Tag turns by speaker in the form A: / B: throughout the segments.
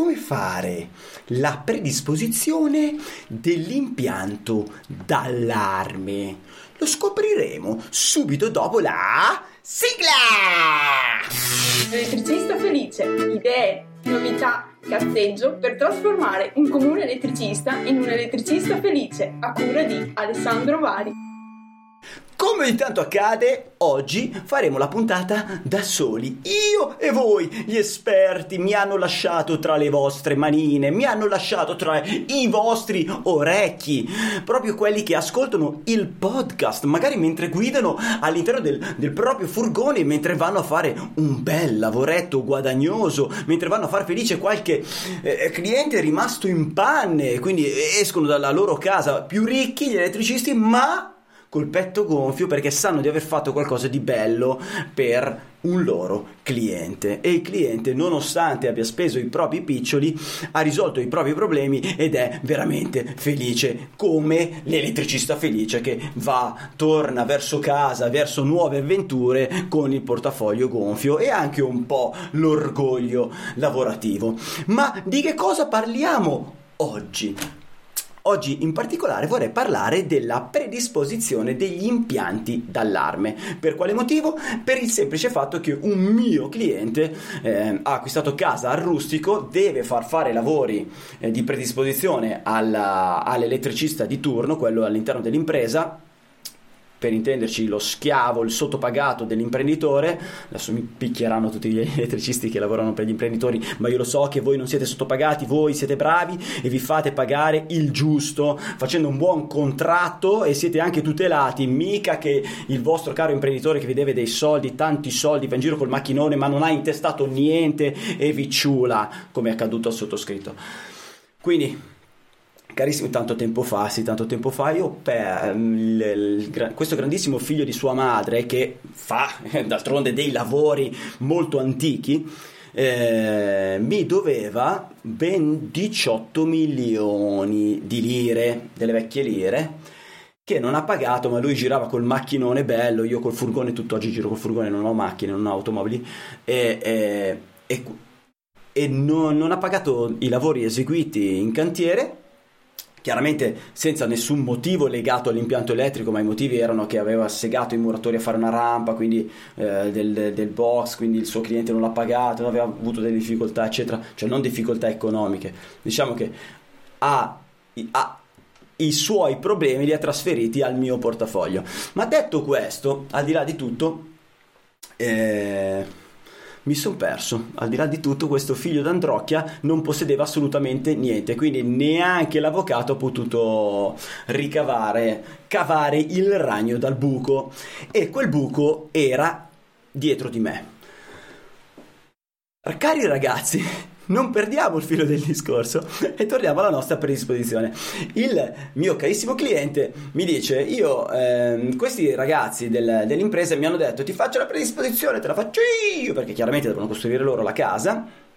A: come fare la predisposizione dell'impianto d'allarme. Lo scopriremo subito dopo la sigla!
B: Elettricista felice, idee, novità, cazzeggio per trasformare un comune elettricista in un elettricista felice a cura di Alessandro Vari.
A: Come ogni tanto accade, oggi faremo la puntata da soli. Io e voi, gli esperti, mi hanno lasciato tra le vostre manine, mi hanno lasciato tra i vostri orecchi, proprio quelli che ascoltano il podcast, magari mentre guidano all'interno del, del proprio furgone, mentre vanno a fare un bel lavoretto guadagnoso, mentre vanno a far felice qualche eh, cliente rimasto in panne, quindi escono dalla loro casa più ricchi gli elettricisti, ma col petto gonfio perché sanno di aver fatto qualcosa di bello per un loro cliente. E il cliente nonostante abbia speso i propri piccioli ha risolto i propri problemi ed è veramente felice come l'elettricista felice che va torna verso casa verso nuove avventure con il portafoglio gonfio e anche un po' l'orgoglio lavorativo. Ma di che cosa parliamo oggi Oggi in particolare vorrei parlare della predisposizione degli impianti d'allarme. Per quale motivo? Per il semplice fatto che un mio cliente eh, ha acquistato casa al rustico, deve far fare lavori eh, di predisposizione alla, all'elettricista di turno, quello all'interno dell'impresa per intenderci lo schiavo, il sottopagato dell'imprenditore, adesso mi picchieranno tutti gli elettricisti che lavorano per gli imprenditori, ma io lo so che voi non siete sottopagati, voi siete bravi e vi fate pagare il giusto, facendo un buon contratto e siete anche tutelati, mica che il vostro caro imprenditore che vi deve dei soldi, tanti soldi, va in giro col macchinone ma non ha intestato niente e vi ciula, come è accaduto al sottoscritto. Quindi Carissimo, tanto tempo fa, sì, tanto tempo fa, io per mm, il, il, questo grandissimo figlio di sua madre che fa d'altronde dei lavori molto antichi, eh, mi doveva ben 18 milioni di lire, delle vecchie lire, che non ha pagato, ma lui girava col macchinone bello, io col furgone, tutt'oggi giro col furgone, non ho macchine, non ho automobili, e, e, e, e non, non ha pagato i lavori eseguiti in cantiere chiaramente senza nessun motivo legato all'impianto elettrico, ma i motivi erano che aveva segato i muratori a fare una rampa, quindi eh, del, del, box, quindi il suo cliente non l'ha pagato, aveva avuto delle difficoltà, eccetera, cioè non difficoltà economiche. Diciamo che ha, ha i suoi problemi li ha trasferiti al mio portafoglio. Ma detto questo, al di là di tutto, eh, mi sono perso. Al di là di tutto, questo figlio d'Androcchia non possedeva assolutamente niente, quindi neanche l'avvocato ha potuto ricavare, cavare il ragno dal buco. E quel buco era dietro di me. Cari ragazzi, non perdiamo il filo del discorso e torniamo alla nostra predisposizione. Il mio carissimo cliente mi dice: Io, ehm, questi ragazzi del, dell'impresa mi hanno detto: Ti faccio la predisposizione, te la faccio io, perché chiaramente devono costruire loro la casa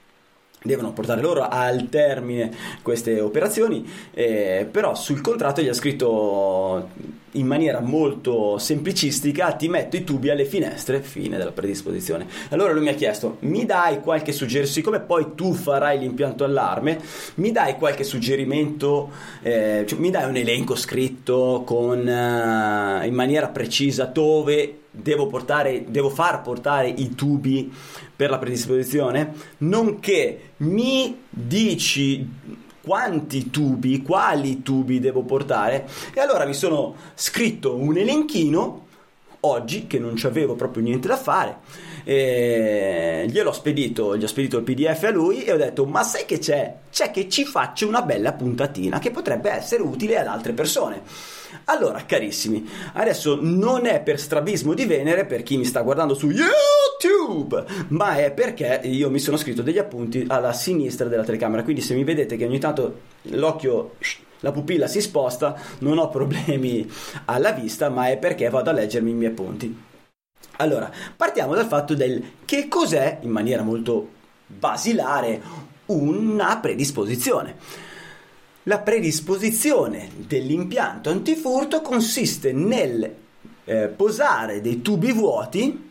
A: devono portare loro al termine queste operazioni, eh, però sul contratto gli ha scritto in maniera molto semplicistica ti metto i tubi alle finestre, fine della predisposizione. Allora lui mi ha chiesto, mi dai qualche suggerimento, siccome poi tu farai l'impianto allarme, mi dai qualche suggerimento, eh, cioè, mi dai un elenco scritto con, uh, in maniera precisa dove devo, portare, devo far portare i tubi per la predisposizione, nonché mi dici quanti tubi, quali tubi devo portare e allora mi sono scritto un elenchino oggi che non avevo proprio niente da fare e gliel'ho spedito, gli ho spedito il pdf a lui e ho detto ma sai che c'è? C'è che ci faccio una bella puntatina che potrebbe essere utile ad altre persone allora, carissimi, adesso non è per strabismo di Venere per chi mi sta guardando su YouTube, ma è perché io mi sono scritto degli appunti alla sinistra della telecamera, quindi se mi vedete che ogni tanto l'occhio la pupilla si sposta, non ho problemi alla vista, ma è perché vado a leggermi i miei appunti. Allora, partiamo dal fatto del che cos'è, in maniera molto basilare, una predisposizione. La predisposizione dell'impianto antifurto consiste nel eh, posare dei tubi vuoti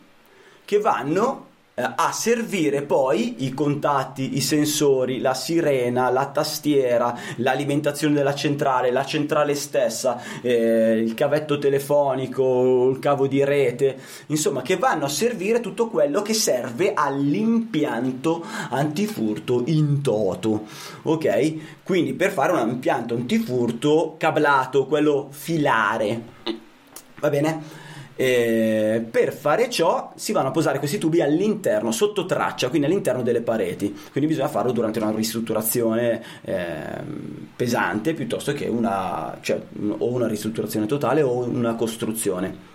A: che vanno a servire poi i contatti, i sensori, la sirena, la tastiera, l'alimentazione della centrale, la centrale stessa, eh, il cavetto telefonico, il cavo di rete, insomma, che vanno a servire tutto quello che serve all'impianto antifurto in toto. Ok? Quindi per fare un impianto antifurto cablato, quello filare. Va bene? E per fare ciò si vanno a posare questi tubi all'interno, sotto traccia, quindi all'interno delle pareti. Quindi bisogna farlo durante una ristrutturazione eh, pesante piuttosto che una, cioè, o una ristrutturazione totale o una costruzione.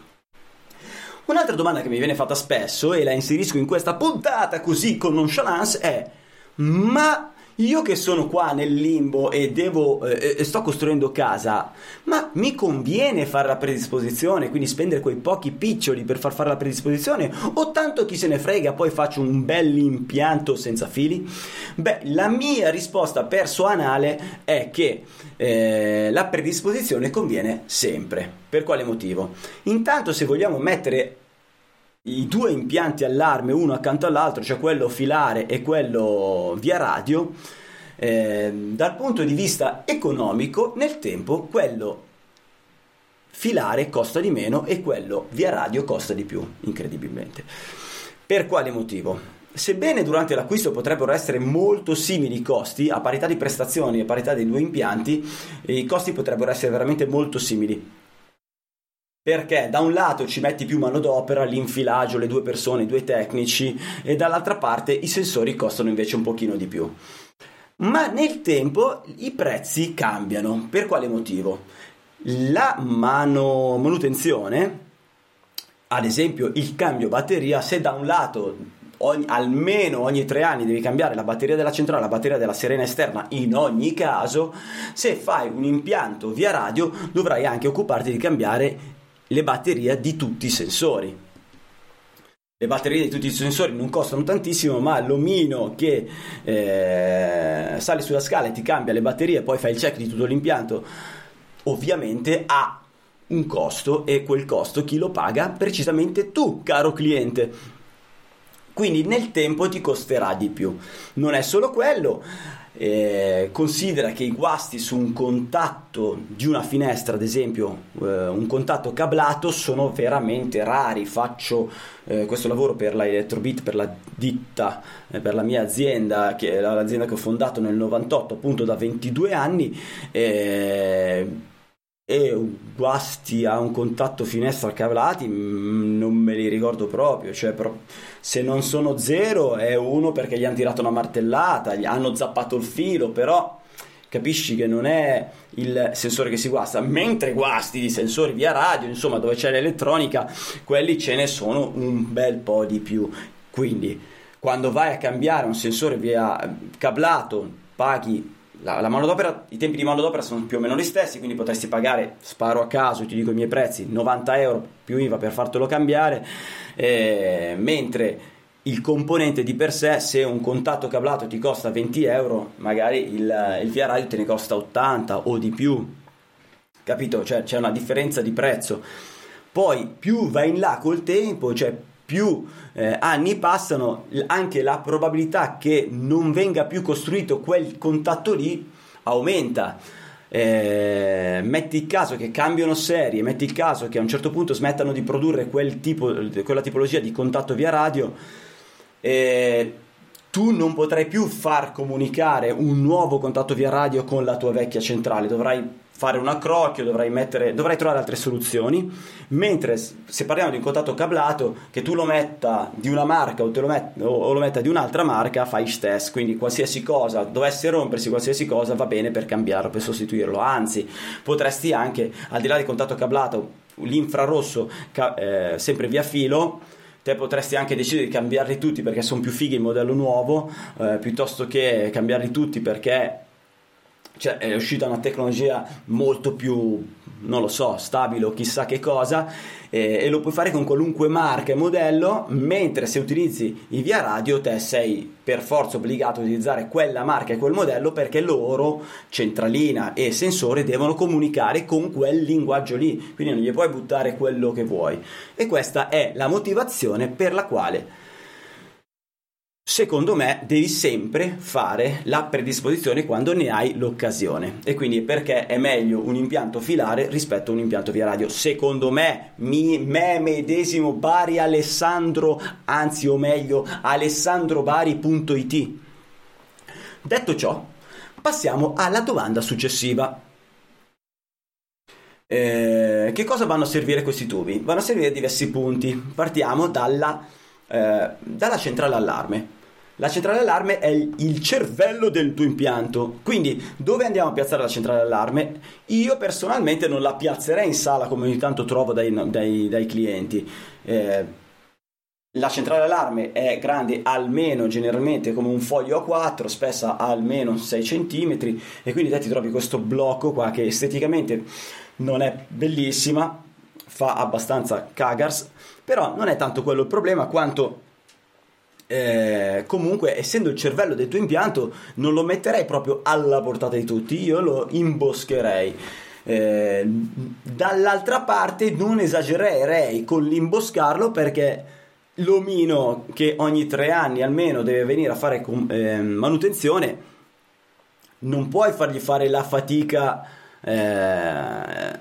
A: Un'altra domanda che mi viene fatta spesso e la inserisco in questa puntata così con nonchalance è: ma io che sono qua nel limbo e devo eh, sto costruendo casa, ma mi conviene fare la predisposizione, quindi spendere quei pochi piccioli per far fare la predisposizione o tanto chi se ne frega, poi faccio un bel impianto senza fili? Beh, la mia risposta personale è che eh, la predisposizione conviene sempre. Per quale motivo? Intanto se vogliamo mettere i due impianti allarme uno accanto all'altro, cioè quello filare e quello via radio, eh, dal punto di vista economico, nel tempo quello filare costa di meno e quello via radio costa di più, incredibilmente. Per quale motivo? Sebbene durante l'acquisto potrebbero essere molto simili i costi, a parità di prestazioni e a parità dei due impianti, i costi potrebbero essere veramente molto simili perché da un lato ci metti più manodopera, l'infilaggio, le due persone, i due tecnici e dall'altra parte i sensori costano invece un pochino di più. Ma nel tempo i prezzi cambiano. Per quale motivo? La mano manutenzione, ad esempio il cambio batteria, se da un lato ogni, almeno ogni tre anni devi cambiare la batteria della centrale, la batteria della serena esterna, in ogni caso, se fai un impianto via radio dovrai anche occuparti di cambiare le batterie di tutti i sensori. Le batterie di tutti i sensori non costano tantissimo, ma l'omino che eh, sale sulla scala e ti cambia le batterie, poi fai il check di tutto l'impianto, ovviamente ha un costo e quel costo chi lo paga? Precisamente tu, caro cliente. Quindi nel tempo ti costerà di più. Non è solo quello, eh, considera che i guasti su un contatto di una finestra, ad esempio eh, un contatto cablato, sono veramente rari. Faccio eh, questo lavoro per la Electrobit, per la ditta, eh, per la mia azienda, che è l'azienda che ho fondato nel 98, appunto da 22 anni eh, e guasti a un contatto finestra cablati mm, non me li ricordo proprio cioè se non sono zero è uno perché gli hanno tirato una martellata gli hanno zappato il filo però capisci che non è il sensore che si guasta. Mentre guasti di sensori via radio insomma dove c'è l'elettronica quelli ce ne sono un bel po' di più. Quindi quando vai a cambiare un sensore via cablato paghi la, la i tempi di manodopera sono più o meno gli stessi, quindi potresti pagare, sparo a caso, ti dico i miei prezzi, 90 euro più IVA per fartelo cambiare, eh, mentre il componente di per sé, se un contatto cablato ti costa 20 euro, magari il, il via radio te ne costa 80 o di più, capito? Cioè c'è una differenza di prezzo. Poi più vai in là col tempo, cioè più eh, anni passano, anche la probabilità che non venga più costruito quel contatto lì aumenta. Eh, metti il caso che cambiano serie, metti il caso che a un certo punto smettano di produrre quel tipo, quella tipologia di contatto via radio, eh, tu non potrai più far comunicare un nuovo contatto via radio con la tua vecchia centrale, dovrai fare un accrocchio, dovrai, mettere, dovrai trovare altre soluzioni, mentre se parliamo di un contatto cablato, che tu lo metta di una marca o, lo, met, o lo metta di un'altra marca, fai stess, quindi qualsiasi cosa, dovesse rompersi qualsiasi cosa va bene per cambiarlo, per sostituirlo, anzi potresti anche, al di là del contatto cablato, l'infrarosso eh, sempre via filo, te potresti anche decidere di cambiarli tutti perché sono più fighi il modello nuovo, eh, piuttosto che cambiarli tutti perché cioè, è uscita una tecnologia molto più, non lo so, stabile o chissà che cosa, eh, e lo puoi fare con qualunque marca e modello, mentre se utilizzi i via radio te sei per forza obbligato a utilizzare quella marca e quel modello perché loro, centralina e sensore, devono comunicare con quel linguaggio lì, quindi non gli puoi buttare quello che vuoi. E questa è la motivazione per la quale secondo me devi sempre fare la predisposizione quando ne hai l'occasione e quindi perché è meglio un impianto filare rispetto a un impianto via radio secondo me mi, me medesimo Bari Alessandro anzi o meglio alessandrobari.it detto ciò passiamo alla domanda successiva eh, che cosa vanno a servire questi tubi? Vanno a servire diversi punti. Partiamo dalla, eh, dalla centrale allarme. La centrale allarme è il cervello del tuo impianto. Quindi, dove andiamo a piazzare la centrale allarme? Io personalmente non la piazzerei in sala come ogni tanto trovo dai, dai, dai clienti. Eh, la centrale allarme è grande almeno generalmente come un foglio A4, spessa almeno 6 cm e quindi te ti trovi questo blocco qua che esteticamente non è bellissima, fa abbastanza cagars, però non è tanto quello il problema quanto eh, comunque essendo il cervello del tuo impianto non lo metterei proprio alla portata di tutti, io lo imboscherei. Eh, dall'altra parte non esagererei con l'imboscarlo perché l'omino che ogni tre anni almeno deve venire a fare eh, manutenzione non puoi fargli fare la fatica eh,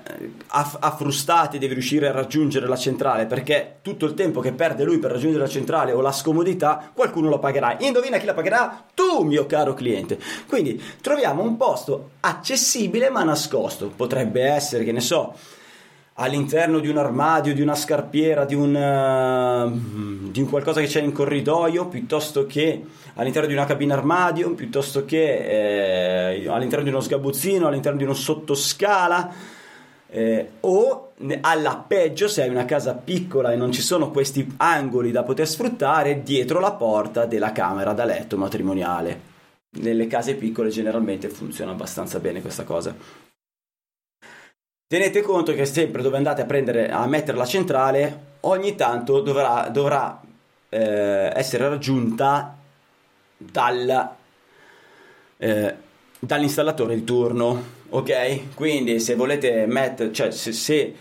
A: a, frustate devi riuscire a raggiungere la centrale perché tutto il tempo che perde lui per raggiungere la centrale o la scomodità qualcuno lo pagherà. Indovina chi la pagherà? tu mio caro cliente. Quindi troviamo un posto accessibile ma nascosto. Potrebbe essere che ne so all'interno di un armadio, di una scarpiera, di un, uh, di un qualcosa che c'è in corridoio, piuttosto che all'interno di una cabina armadio, piuttosto che eh, all'interno di uno sgabuzzino, all'interno di uno sottoscala. Eh, o alla peggio se hai una casa piccola e non ci sono questi angoli da poter sfruttare dietro la porta della camera da letto matrimoniale nelle case piccole generalmente funziona abbastanza bene questa cosa Tenete conto che sempre dove andate a, prendere, a mettere la centrale, ogni tanto dovrà, dovrà eh, essere raggiunta dal, eh, dall'installatore di turno. Ok? Quindi se volete mettere, cioè se, se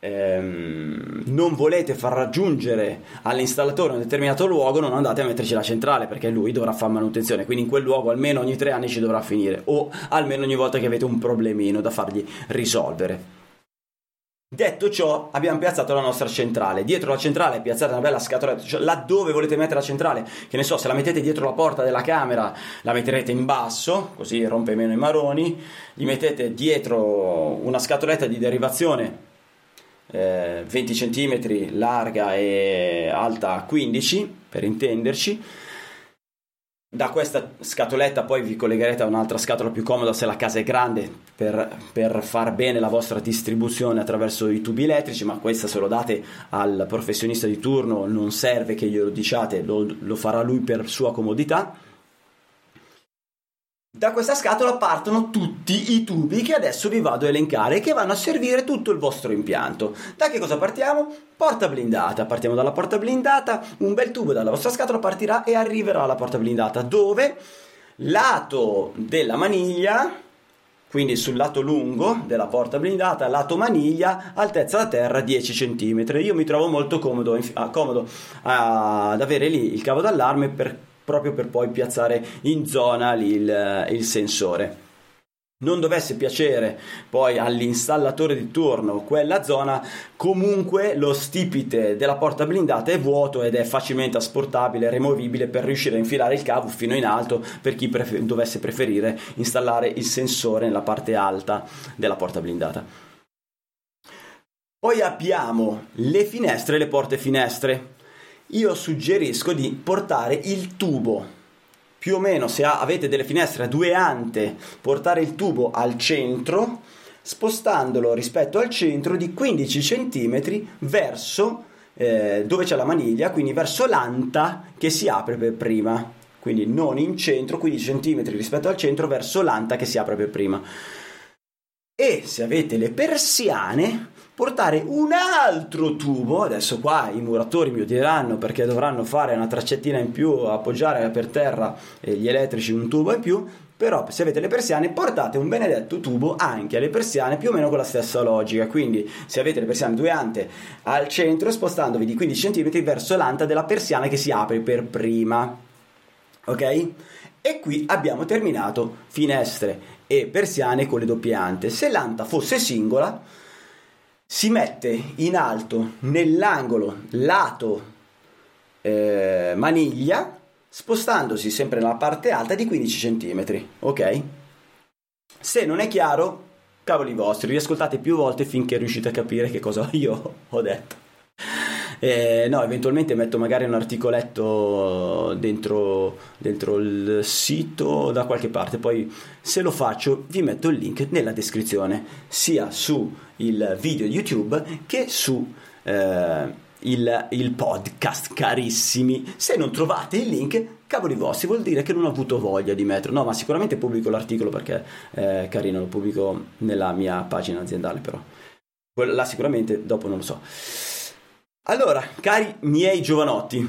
A: ehm, non volete far raggiungere all'installatore un determinato luogo, non andate a metterci la centrale perché lui dovrà fare manutenzione. Quindi in quel luogo almeno ogni tre anni ci dovrà finire, o almeno ogni volta che avete un problemino da fargli risolvere. Detto ciò, abbiamo piazzato la nostra centrale. Dietro la centrale è piazzata una bella scatoletta, cioè laddove volete mettere la centrale, che ne so, se la mettete dietro la porta della camera, la metterete in basso, così rompe meno i maroni. Gli mettete dietro una scatoletta di derivazione eh, 20 cm larga e alta 15 per intenderci da questa scatoletta poi vi collegherete a un'altra scatola più comoda se la casa è grande per, per, far bene la vostra distribuzione attraverso i tubi elettrici, ma questa se lo date al professionista di turno non serve che glielo diciate, lo, lo farà lui per sua comodità. Da questa scatola partono tutti i tubi che adesso vi vado a elencare che vanno a servire tutto il vostro impianto. Da che cosa partiamo? Porta blindata. Partiamo dalla porta blindata, un bel tubo dalla vostra scatola partirà e arriverà alla porta blindata dove lato della maniglia, quindi sul lato lungo della porta blindata, lato maniglia, altezza da terra 10 cm. Io mi trovo molto comodo, comodo ad avere lì il cavo d'allarme per proprio per poi piazzare in zona il, il sensore non dovesse piacere poi all'installatore di turno quella zona, comunque lo stipite della porta blindata è vuoto ed è facilmente asportabile, removibile per riuscire a infilare il cavo fino in alto per chi prefer- dovesse preferire installare il sensore nella parte alta della porta blindata. Poi abbiamo le finestre e le porte finestre io suggerisco di portare il tubo. Più o meno se avete delle finestre a due ante portare il tubo al centro spostandolo rispetto al centro di 15 cm verso eh, dove c'è la maniglia quindi verso l'anta che si apre per prima. Quindi non in centro 15 cm rispetto al centro verso l'anta che si apre per prima. E se avete le persiane portare un altro tubo, adesso qua i muratori mi odieranno perché dovranno fare una traccettina in più, appoggiare per terra gli elettrici un tubo in più, però se avete le persiane portate un benedetto tubo anche alle persiane più o meno con la stessa logica quindi se avete le persiane due ante al centro spostandovi di 15 cm verso l'anta della persiana che si apre per prima Ok? E qui abbiamo terminato finestre e persiane con le doppie ante. Se l'anta fosse singola, si mette in alto nell'angolo lato eh, maniglia, spostandosi sempre nella parte alta di 15 cm. Ok? Se non è chiaro, cavoli vostri, riascoltate più volte finché riuscite a capire che cosa io ho detto. Eh, no, eventualmente metto magari un articoletto dentro, dentro, il sito da qualche parte. Poi, se lo faccio, vi metto il link nella descrizione, sia su il video YouTube che su eh, il, il, podcast, carissimi. Se non trovate il link, cavoli vostri, vuol dire che non ho avuto voglia di metterlo. No, ma sicuramente pubblico l'articolo perché è carino, lo pubblico nella mia pagina aziendale, però. Là sicuramente dopo non lo so. Allora, cari miei giovanotti,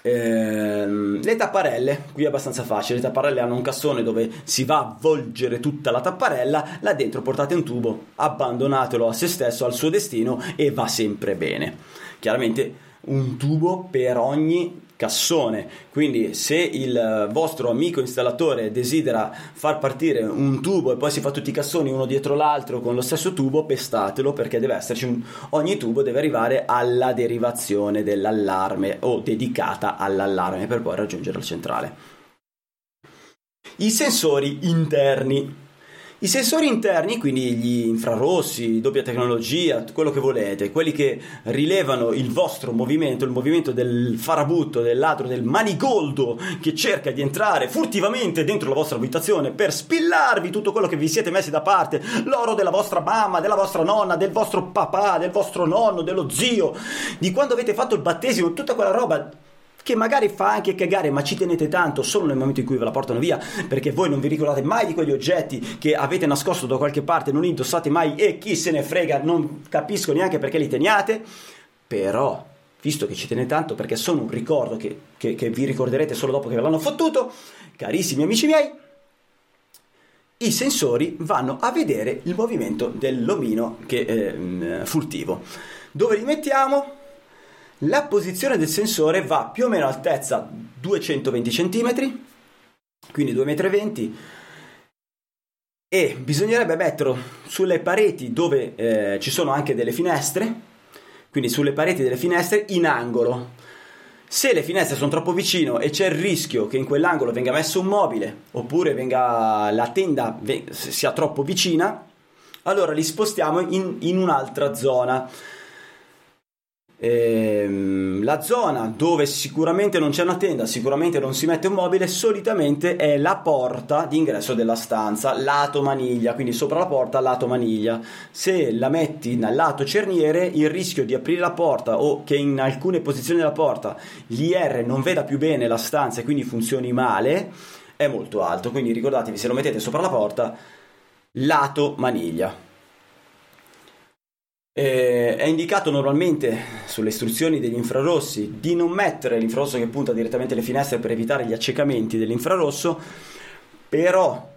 A: ehm, le tapparelle, qui è abbastanza facile, le tapparelle hanno un cassone dove si va a volgere tutta la tapparella, là dentro portate un tubo, abbandonatelo a se stesso, al suo destino e va sempre bene. Chiaramente un tubo per ogni cassone. Quindi se il vostro amico installatore desidera far partire un tubo e poi si fa tutti i cassoni uno dietro l'altro con lo stesso tubo, pestatelo perché deve esserci un, ogni tubo deve arrivare alla derivazione dell'allarme o dedicata all'allarme per poi raggiungere il centrale. I sensori interni i sensori interni, quindi gli infrarossi, doppia tecnologia, quello che volete, quelli che rilevano il vostro movimento, il movimento del farabutto, del ladro, del manigoldo che cerca di entrare furtivamente dentro la vostra abitazione per spillarvi tutto quello che vi siete messi da parte, l'oro della vostra mamma, della vostra nonna, del vostro papà, del vostro nonno, dello zio, di quando avete fatto il battesimo, tutta quella roba che magari fa anche cagare, ma ci tenete tanto solo nel momento in cui ve la portano via, perché voi non vi ricordate mai di quegli oggetti che avete nascosto da qualche parte, non indossate mai e chi se ne frega, non capisco neanche perché li teniate, però visto che ci tenete tanto perché sono un ricordo che, che, che vi ricorderete solo dopo che ve l'hanno fottuto, carissimi amici miei, i sensori vanno a vedere il movimento dell'omino che, eh, furtivo. Dove li mettiamo? La posizione del sensore va più o meno altezza 220 cm, quindi 2,20 m, e bisognerebbe metterlo sulle pareti dove eh, ci sono anche delle finestre, quindi sulle pareti delle finestre in angolo. Se le finestre sono troppo vicino e c'è il rischio che in quell'angolo venga messo un mobile oppure venga, la tenda sia troppo vicina, allora li spostiamo in, in un'altra zona Ehm, la zona dove sicuramente non c'è una tenda, sicuramente non si mette un mobile, solitamente è la porta d'ingresso della stanza, lato maniglia, quindi sopra la porta, lato maniglia. Se la metti nel lato cerniere, il rischio di aprire la porta o che in alcune posizioni della porta l'IR non veda più bene la stanza e quindi funzioni male è molto alto. Quindi ricordatevi, se lo mettete sopra la porta, lato maniglia. Eh, è indicato normalmente sulle istruzioni degli infrarossi di non mettere l'infrarosso che punta direttamente alle finestre per evitare gli accecamenti dell'infrarosso, però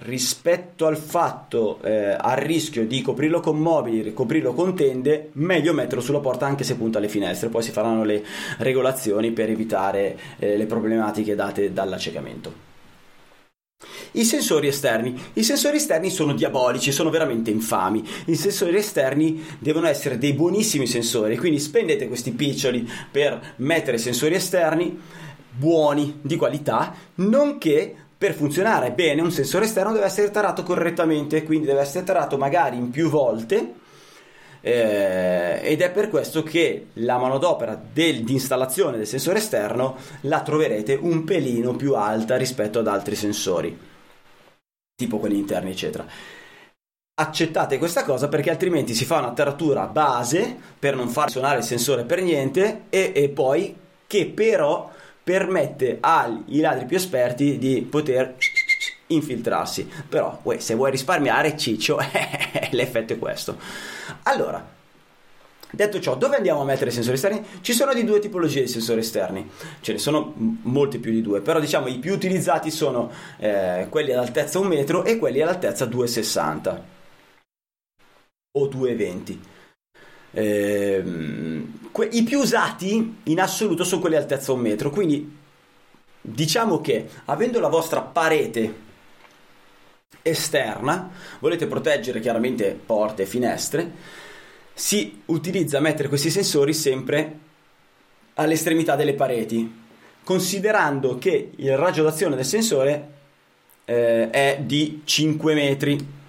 A: rispetto al fatto eh, al rischio di coprirlo con mobili, coprirlo con tende, meglio metterlo sulla porta anche se punta alle finestre, poi si faranno le regolazioni per evitare eh, le problematiche date dall'accecamento. I sensori esterni. I sensori esterni sono diabolici, sono veramente infami. I sensori esterni devono essere dei buonissimi sensori, quindi spendete questi piccioli per mettere sensori esterni buoni, di qualità, nonché per funzionare bene un sensore esterno deve essere tarato correttamente, quindi deve essere tarato magari in più volte. Eh, ed è per questo che la manodopera del, di installazione del sensore esterno la troverete un pelino più alta rispetto ad altri sensori tipo quelli interni, eccetera. Accettate questa cosa perché altrimenti si fa una taratura base per non far suonare il sensore per niente e, e poi che però permette ai ladri più esperti di poter infiltrarsi. Però, uè, se vuoi risparmiare, ciccio, l'effetto è questo. Allora, Detto ciò, dove andiamo a mettere i sensori esterni? Ci sono di due tipologie di sensori esterni, ce ne sono molti più di due, però diciamo i più utilizzati sono eh, quelli ad altezza 1 metro e quelli ad altezza 2,60 o 2,20. Eh, que- I più usati in assoluto sono quelli ad altezza 1 metro, quindi diciamo che avendo la vostra parete esterna, volete proteggere chiaramente porte e finestre, si utilizza mettere questi sensori sempre all'estremità delle pareti, considerando che il raggio d'azione del sensore eh, è di 5 metri.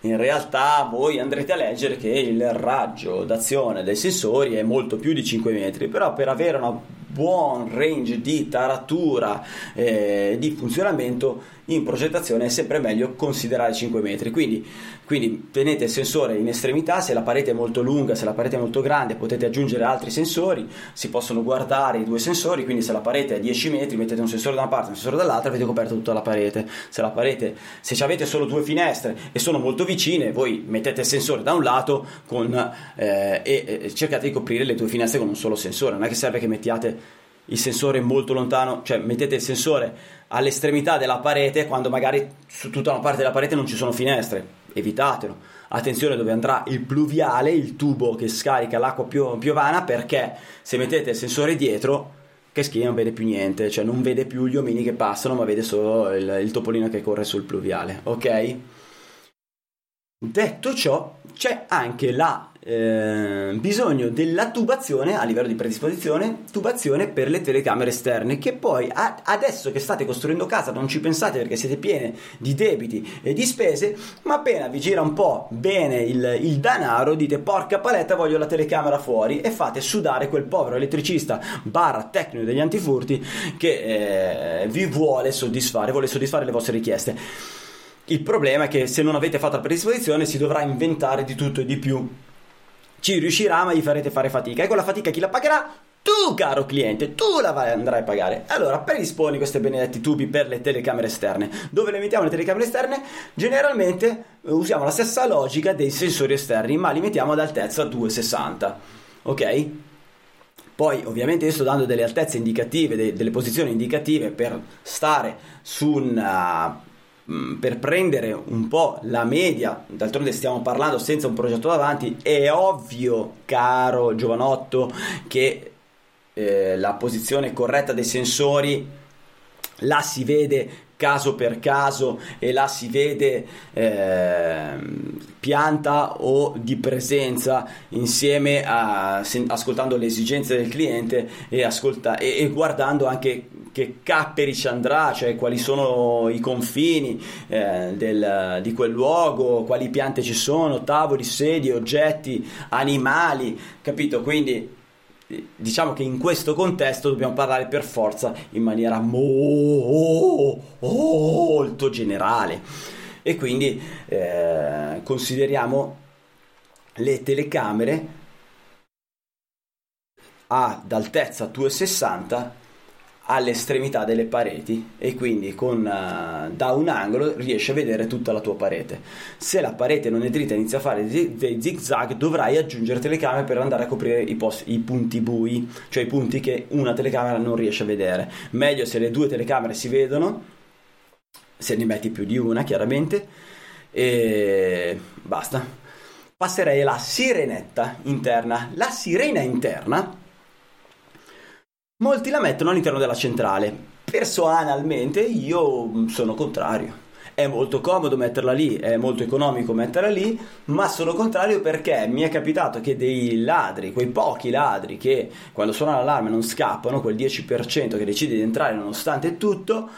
A: In realtà voi andrete a leggere che il raggio d'azione dei sensori è molto più di 5 metri, però per avere una buon range di taratura e eh, di funzionamento in progettazione è sempre meglio considerare 5 metri. Quindi, quindi, tenete il sensore in estremità se la parete è molto lunga se la parete è molto grande potete aggiungere altri sensori si possono guardare i due sensori quindi se la parete è 10 metri mettete un sensore da una parte e un sensore dall'altra avete coperto tutta la parete. Se la parete se avete solo due finestre e sono molto vicine voi mettete il sensore da un lato con, eh, e, e cercate di coprire le due finestre con un solo sensore. Non è che serve che mettiate il sensore molto lontano, cioè mettete il sensore all'estremità della parete quando magari su tutta una parte della parete non ci sono finestre, evitatelo. Attenzione dove andrà il pluviale, il tubo che scarica l'acqua pio- piovana, perché se mettete il sensore dietro, che schia non vede più niente, cioè non vede più gli omini che passano, ma vede solo il, il topolino che corre sul pluviale, ok? Detto ciò, c'è anche la eh, bisogno della tubazione a livello di predisposizione, tubazione per le telecamere esterne che poi a, adesso che state costruendo casa non ci pensate perché siete piene di debiti e di spese, ma appena vi gira un po' bene il, il denaro dite porca paletta voglio la telecamera fuori e fate sudare quel povero elettricista barra tecnico degli antifurti che eh, vi vuole soddisfare, vuole soddisfare le vostre richieste. Il problema è che se non avete fatto la predisposizione si dovrà inventare di tutto e di più ci riuscirà, ma gli farete fare fatica. E quella fatica chi la pagherà? Tu, caro cliente, tu la vai, andrai a pagare. Allora, predisponi questi benedetti tubi per le telecamere esterne. Dove le mettiamo le telecamere esterne? Generalmente eh, usiamo la stessa logica dei sensori esterni, ma li mettiamo ad altezza 260. Ok? Poi ovviamente io sto dando delle altezze indicative, de- delle posizioni indicative per stare su una Mm, per prendere un po' la media, d'altronde stiamo parlando senza un progetto davanti, è ovvio, caro giovanotto, che eh, la posizione corretta dei sensori la si vede caso per caso e la si vede eh, pianta o di presenza insieme a se, ascoltando le esigenze del cliente e, ascolta, e, e guardando anche che capperi ci andrà, cioè quali sono i confini eh, del, di quel luogo, quali piante ci sono, tavoli, sedie, oggetti, animali, capito? Quindi diciamo che in questo contesto dobbiamo parlare per forza in maniera mo- molto generale e quindi eh, consideriamo le telecamere ad altezza 260 all'estremità delle pareti e quindi con, uh, da un angolo riesci a vedere tutta la tua parete. Se la parete non è dritta e inizia a fare dei, zig zag, dovrai aggiungere telecamere per andare a coprire i, post, i, punti bui, cioè i punti che una telecamera non riesce a vedere. Meglio se le due telecamere si vedono, se ne metti più di una chiaramente, e basta. Passerei alla sirenetta interna. La sirena interna Molti la mettono all'interno della centrale. Personalmente io sono contrario. È molto comodo metterla lì, è molto economico metterla lì, ma sono contrario perché mi è capitato che dei ladri, quei pochi ladri che quando suona l'allarme non scappano, quel 10% che decide di entrare nonostante tutto,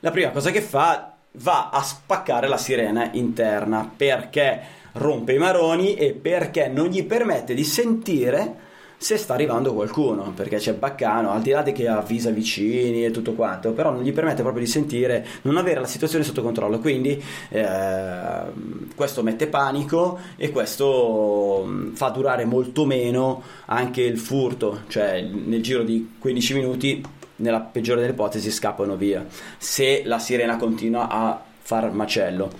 A: la prima cosa che fa va a spaccare la sirena interna perché rompe i maroni e perché non gli permette di sentire se sta arrivando qualcuno, perché c'è Baccano, al di là di che avvisa vicini e tutto quanto, però non gli permette proprio di sentire, non avere la situazione sotto controllo, quindi eh, questo mette panico e questo mm, fa durare molto meno anche il furto, cioè nel giro di 15 minuti, nella peggiore delle ipotesi, scappano via, se la sirena continua a far macello.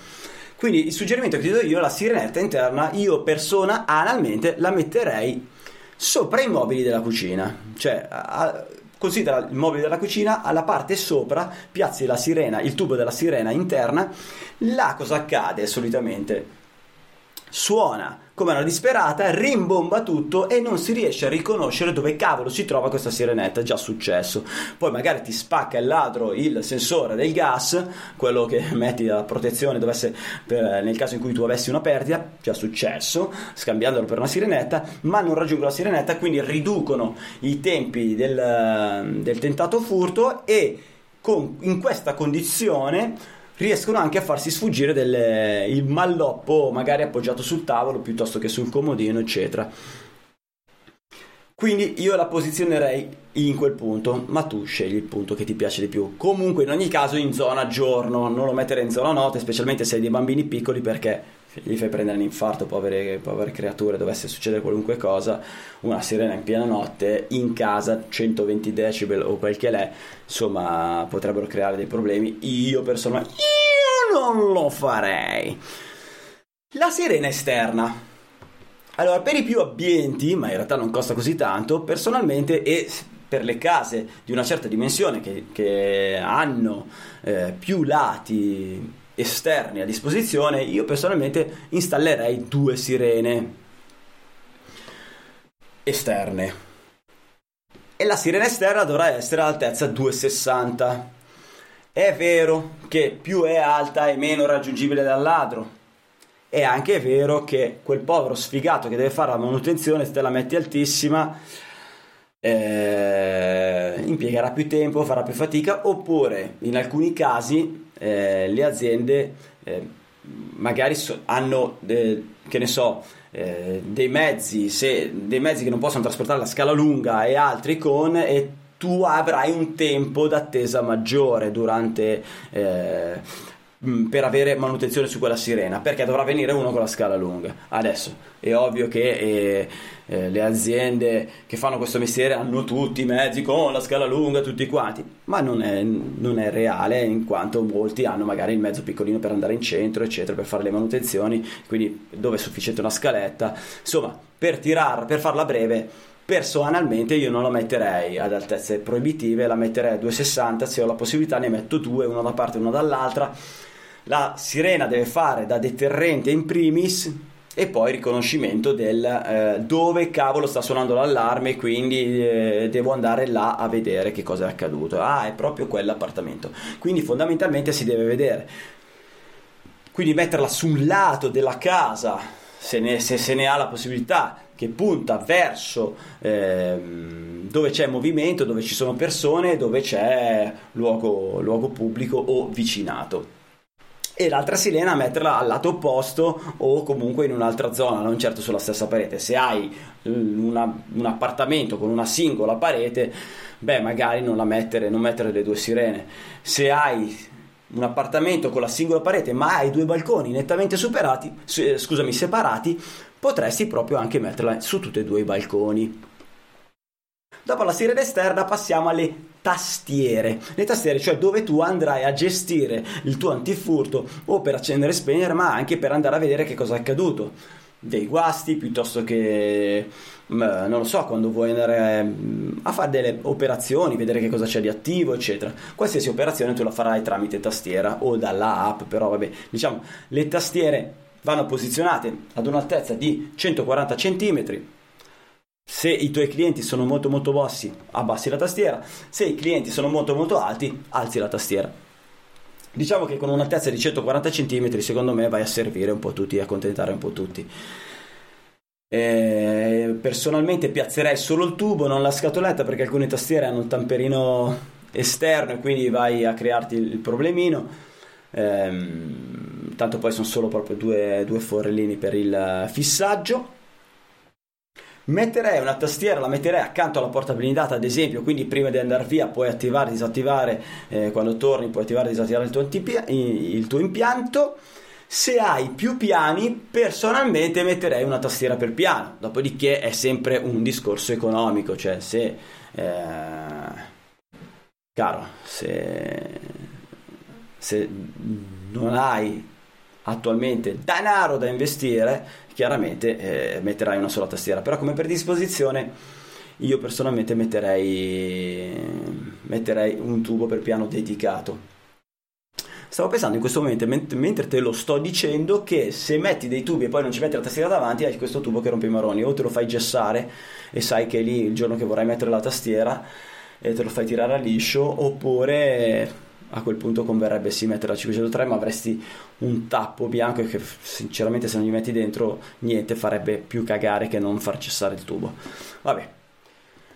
A: Quindi il suggerimento che ti do io, la sirenetta interna, io persona analmente la metterei sopra i mobili della cucina. Cioè, a, considera il mobile della cucina, alla parte sopra piazzi la sirena, il tubo della sirena interna. Là cosa accade solitamente? Suona come una disperata, rimbomba tutto e non si riesce a riconoscere dove cavolo si trova questa sirenetta, è già successo. Poi magari ti spacca il ladro il sensore del gas, quello che metti a protezione dovesse, per, nel caso in cui tu avessi una perdita, già successo, scambiandolo per una sirenetta, ma non raggiungono la sirenetta, quindi riducono i tempi del, del tentato furto e con, in questa condizione riescono anche a farsi sfuggire del, il malloppo magari appoggiato sul tavolo piuttosto che sul comodino eccetera quindi io la posizionerei in quel punto, ma tu scegli il punto che ti piace di più. Comunque, in ogni caso, in zona giorno, non lo mettere in zona notte, specialmente se hai dei bambini piccoli, perché gli fai prendere un infarto, povere, povere creature, dovesse succedere qualunque cosa, una sirena in piena notte, in casa, 120 decibel o quel che l'è, insomma, potrebbero creare dei problemi. Io personalmente, io non lo farei. La sirena esterna. Allora, per i più abbienti, ma in realtà non costa così tanto, personalmente e per le case di una certa dimensione che, che hanno eh, più lati esterni a disposizione, io personalmente installerei due sirene esterne. E la sirena esterna dovrà essere all'altezza 2,60. È vero che più è alta e meno raggiungibile dal ladro è anche vero che quel povero sfigato che deve fare la manutenzione, se te la metti altissima, eh, impiegherà più tempo, farà più fatica, oppure in alcuni casi eh, le aziende eh, magari so, hanno, che ne so, eh, dei mezzi, se, dei mezzi che non possono trasportare la scala lunga e altri con... E tu avrai un tempo d'attesa maggiore durante Mm, per avere manutenzione su quella sirena perché dovrà venire uno con la scala lunga. Adesso è ovvio che eh, eh, le aziende che fanno questo mestiere hanno tutti i mezzi con la scala lunga tutti quanti ma non è, non è reale in quanto molti hanno magari il mezzo piccolino per andare in centro eccetera per fare le manutenzioni quindi dove è sufficiente una scaletta. Insomma per tirare per farla breve personalmente io non la metterei ad altezze proibitive la metterei a 2,60 se ho la possibilità ne metto due una da parte e una dall'altra la sirena deve fare da deterrente in primis e poi riconoscimento del eh, dove cavolo sta suonando l'allarme quindi eh, devo andare là a vedere che cosa è accaduto. Ah è proprio quell'appartamento. Quindi fondamentalmente si deve vedere. Quindi metterla su un lato della casa se ne, se, se ne ha la possibilità che punta verso eh, dove c'è movimento dove ci sono persone dove c'è luogo, luogo pubblico o vicinato e l'altra sirena metterla al lato opposto o comunque in un'altra zona, non certo sulla stessa parete. Se hai una, un appartamento con una singola parete, beh, magari non, la mettere, non mettere le due sirene. Se hai un appartamento con la singola parete, ma hai due balconi nettamente superati, scusami, separati, potresti proprio anche metterla su tutti e due i balconi. Dopo la sirena esterna passiamo alle tastiere. Le tastiere, cioè dove tu andrai a gestire il tuo antifurto o per accendere e spegnere, ma anche per andare a vedere che cosa è accaduto. Dei guasti piuttosto che mm, non lo so, quando vuoi andare mm, a fare delle operazioni, vedere che cosa c'è di attivo, eccetera. Qualsiasi operazione tu la farai tramite tastiera o dalla app, però vabbè, diciamo, le tastiere vanno posizionate ad un'altezza di 140 cm se i tuoi clienti sono molto molto bassi, abbassi la tastiera, se i clienti sono molto molto alti, alzi la tastiera. Diciamo che con un'altezza di 140 cm secondo me vai a servire un po' tutti e accontentare un po' tutti. E personalmente piazzerei solo il tubo, non la scatoletta, perché alcune tastiere hanno il tamperino esterno e quindi vai a crearti il problemino. Ehm, tanto poi sono solo proprio due, due forellini per il fissaggio Metterei una tastiera, la metterei accanto alla porta blindata, ad esempio, quindi prima di andare via puoi attivare, disattivare, eh, quando torni puoi attivare disattivare il tuo, antipia- il tuo impianto. Se hai più piani, personalmente metterei una tastiera per piano, dopodiché è sempre un discorso economico, cioè se... Eh, caro, se, se non hai attualmente denaro da investire, chiaramente eh, metterai una sola tastiera, però come predisposizione io personalmente metterei, metterei un tubo per piano dedicato. stavo pensando in questo momento, mentre te lo sto dicendo, che se metti dei tubi e poi non ci metti la tastiera davanti, hai questo tubo che rompe i maroni, o te lo fai gessare e sai che lì il giorno che vorrai mettere la tastiera te lo fai tirare a liscio, oppure a quel punto converrebbe sì mettere la 503 ma avresti un tappo bianco che sinceramente se non gli metti dentro niente farebbe più cagare che non far cessare il tubo. Vabbè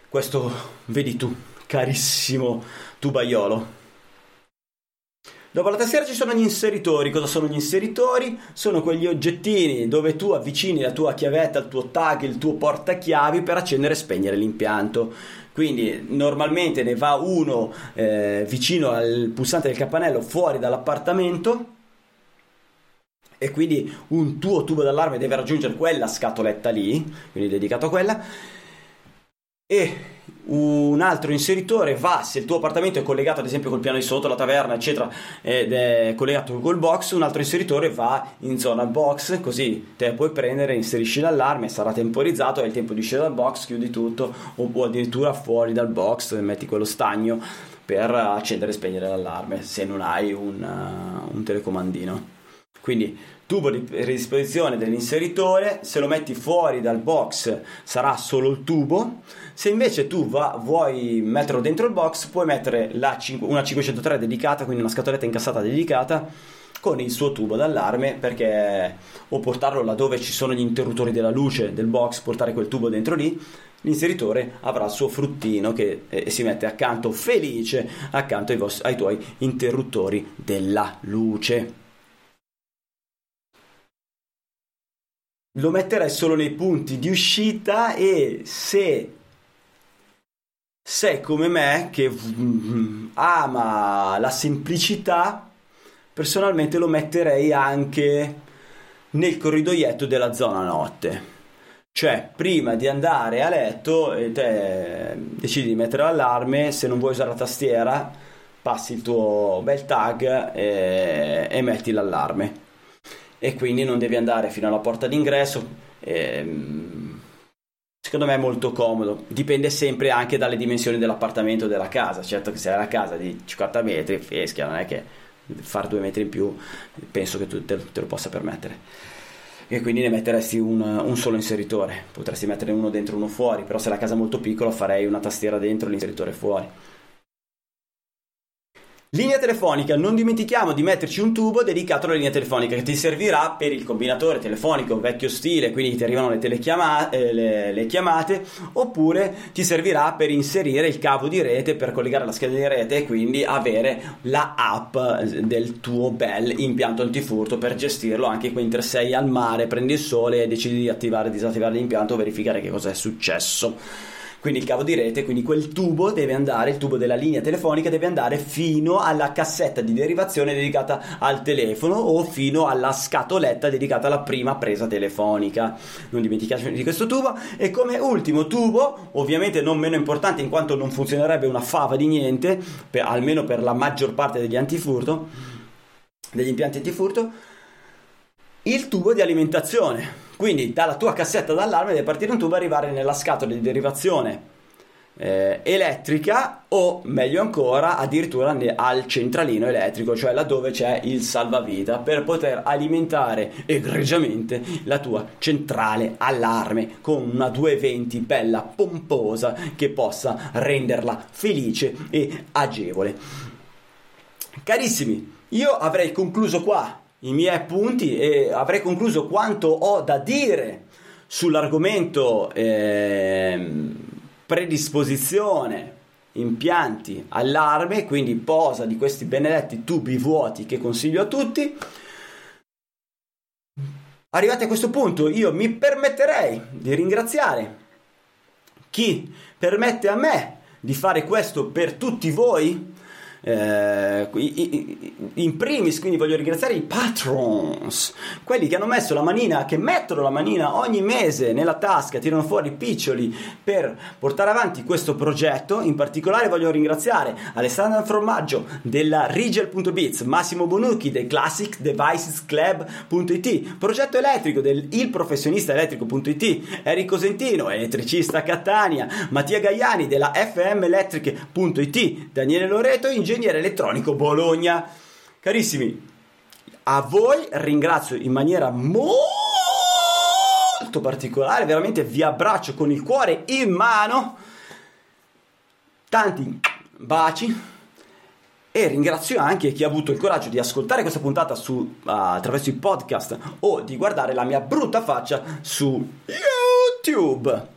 A: questo vedi tu carissimo tubaiolo Dopo la tastiera ci sono gli inseritori. Cosa sono gli inseritori? Sono quegli oggettini dove tu avvicini la tua chiavetta, il tuo tag, il tuo portachiavi per accendere e spegnere l'impianto. Quindi normalmente ne va uno eh, vicino al pulsante del campanello fuori dall'appartamento e quindi un tuo tubo d'allarme deve raggiungere quella scatoletta lì, quindi dedicato a quella e un altro inseritore va se il tuo appartamento è collegato ad esempio col piano di sotto, la taverna eccetera ed è collegato col box un altro inseritore va in zona box così te puoi prendere inserisci l'allarme sarà temporizzato hai il tempo di uscire dal box chiudi tutto o addirittura fuori dal box metti quello stagno per accendere e spegnere l'allarme se non hai un, uh, un telecomandino. Quindi tubo di predisposizione dell'inseritore, se lo metti fuori dal box sarà solo il tubo, se invece tu va, vuoi metterlo dentro il box puoi mettere la, una 503 dedicata, quindi una scatoletta incassata dedicata con il suo tubo d'allarme perché o portarlo laddove ci sono gli interruttori della luce del box, portare quel tubo dentro lì l'inseritore avrà il suo fruttino che eh, si mette accanto felice accanto ai, vostri, ai tuoi interruttori della luce. Lo metterei solo nei punti di uscita e se sei come me che ama la semplicità, personalmente lo metterei anche nel corridoietto della zona notte. Cioè, prima di andare a letto, te decidi di mettere l'allarme, se non vuoi usare la tastiera, passi il tuo bel tag e, e metti l'allarme e quindi non devi andare fino alla porta d'ingresso. Ehm, secondo me è molto comodo. Dipende sempre anche dalle dimensioni dell'appartamento o della casa. Certo che se hai la casa di 50 metri, fischia, non è che fare due metri in più penso che tu te, te lo possa permettere. E quindi ne metteresti un, un, solo inseritore. Potresti metterne uno dentro e uno fuori, però se la casa è molto piccola farei una tastiera dentro e l'inseritore fuori. Linea telefonica, non dimentichiamo di metterci un tubo dedicato alla linea telefonica che ti servirà per il combinatore telefonico vecchio stile, quindi ti arrivano le, telechiama- eh, le, le chiamate, oppure ti servirà per inserire il cavo di rete per collegare la scheda di rete e quindi avere la app del tuo bel impianto antifurto per gestirlo anche mentre sei al mare, prendi il sole e decidi di attivare e disattivare l'impianto, verificare che cosa è successo quindi il cavo di rete, quindi quel tubo deve andare, il tubo della linea telefonica deve andare fino alla cassetta di derivazione dedicata al telefono o fino alla scatoletta dedicata alla prima presa telefonica. Non dimentichiamoci di questo tubo e come ultimo tubo, ovviamente non meno importante in quanto non funzionerebbe una fava di niente, per, almeno per la maggior parte degli antifurto, degli impianti antifurto, il tubo di alimentazione quindi dalla tua cassetta d'allarme deve partire un tubo e arrivare nella scatola di derivazione eh, elettrica o meglio ancora addirittura al centralino elettrico, cioè laddove c'è il salvavita per poter alimentare egregiamente la tua centrale allarme con una 220 bella pomposa che possa renderla felice e agevole. Carissimi, io avrei concluso qua i miei appunti e avrei concluso quanto ho da dire sull'argomento eh, predisposizione impianti allarme quindi posa di questi benedetti tubi vuoti che consiglio a tutti. Arrivati a questo punto io mi permetterei di ringraziare chi permette a me di fare questo per tutti voi eh, in primis quindi voglio ringraziare i patrons quelli che hanno messo la manina che mettono la manina ogni mese nella tasca tirano fuori piccioli per portare avanti questo progetto. In particolare voglio ringraziare Alessandro Formaggio della Rigel.biz Massimo Bonucchi del Classic Devices Club.it progetto elettrico del Il Professionista Elettrico.it Enrico Sentino elettricista Catania Mattia Gaiani della FM Electric.it Daniele Loreto ingegnere ingegnere elettronico Bologna. Carissimi, a voi ringrazio in maniera molto particolare, veramente vi abbraccio con il cuore in mano. Tanti baci e ringrazio anche chi ha avuto il coraggio di ascoltare questa puntata su, uh, attraverso i podcast o di guardare la mia brutta faccia su YouTube.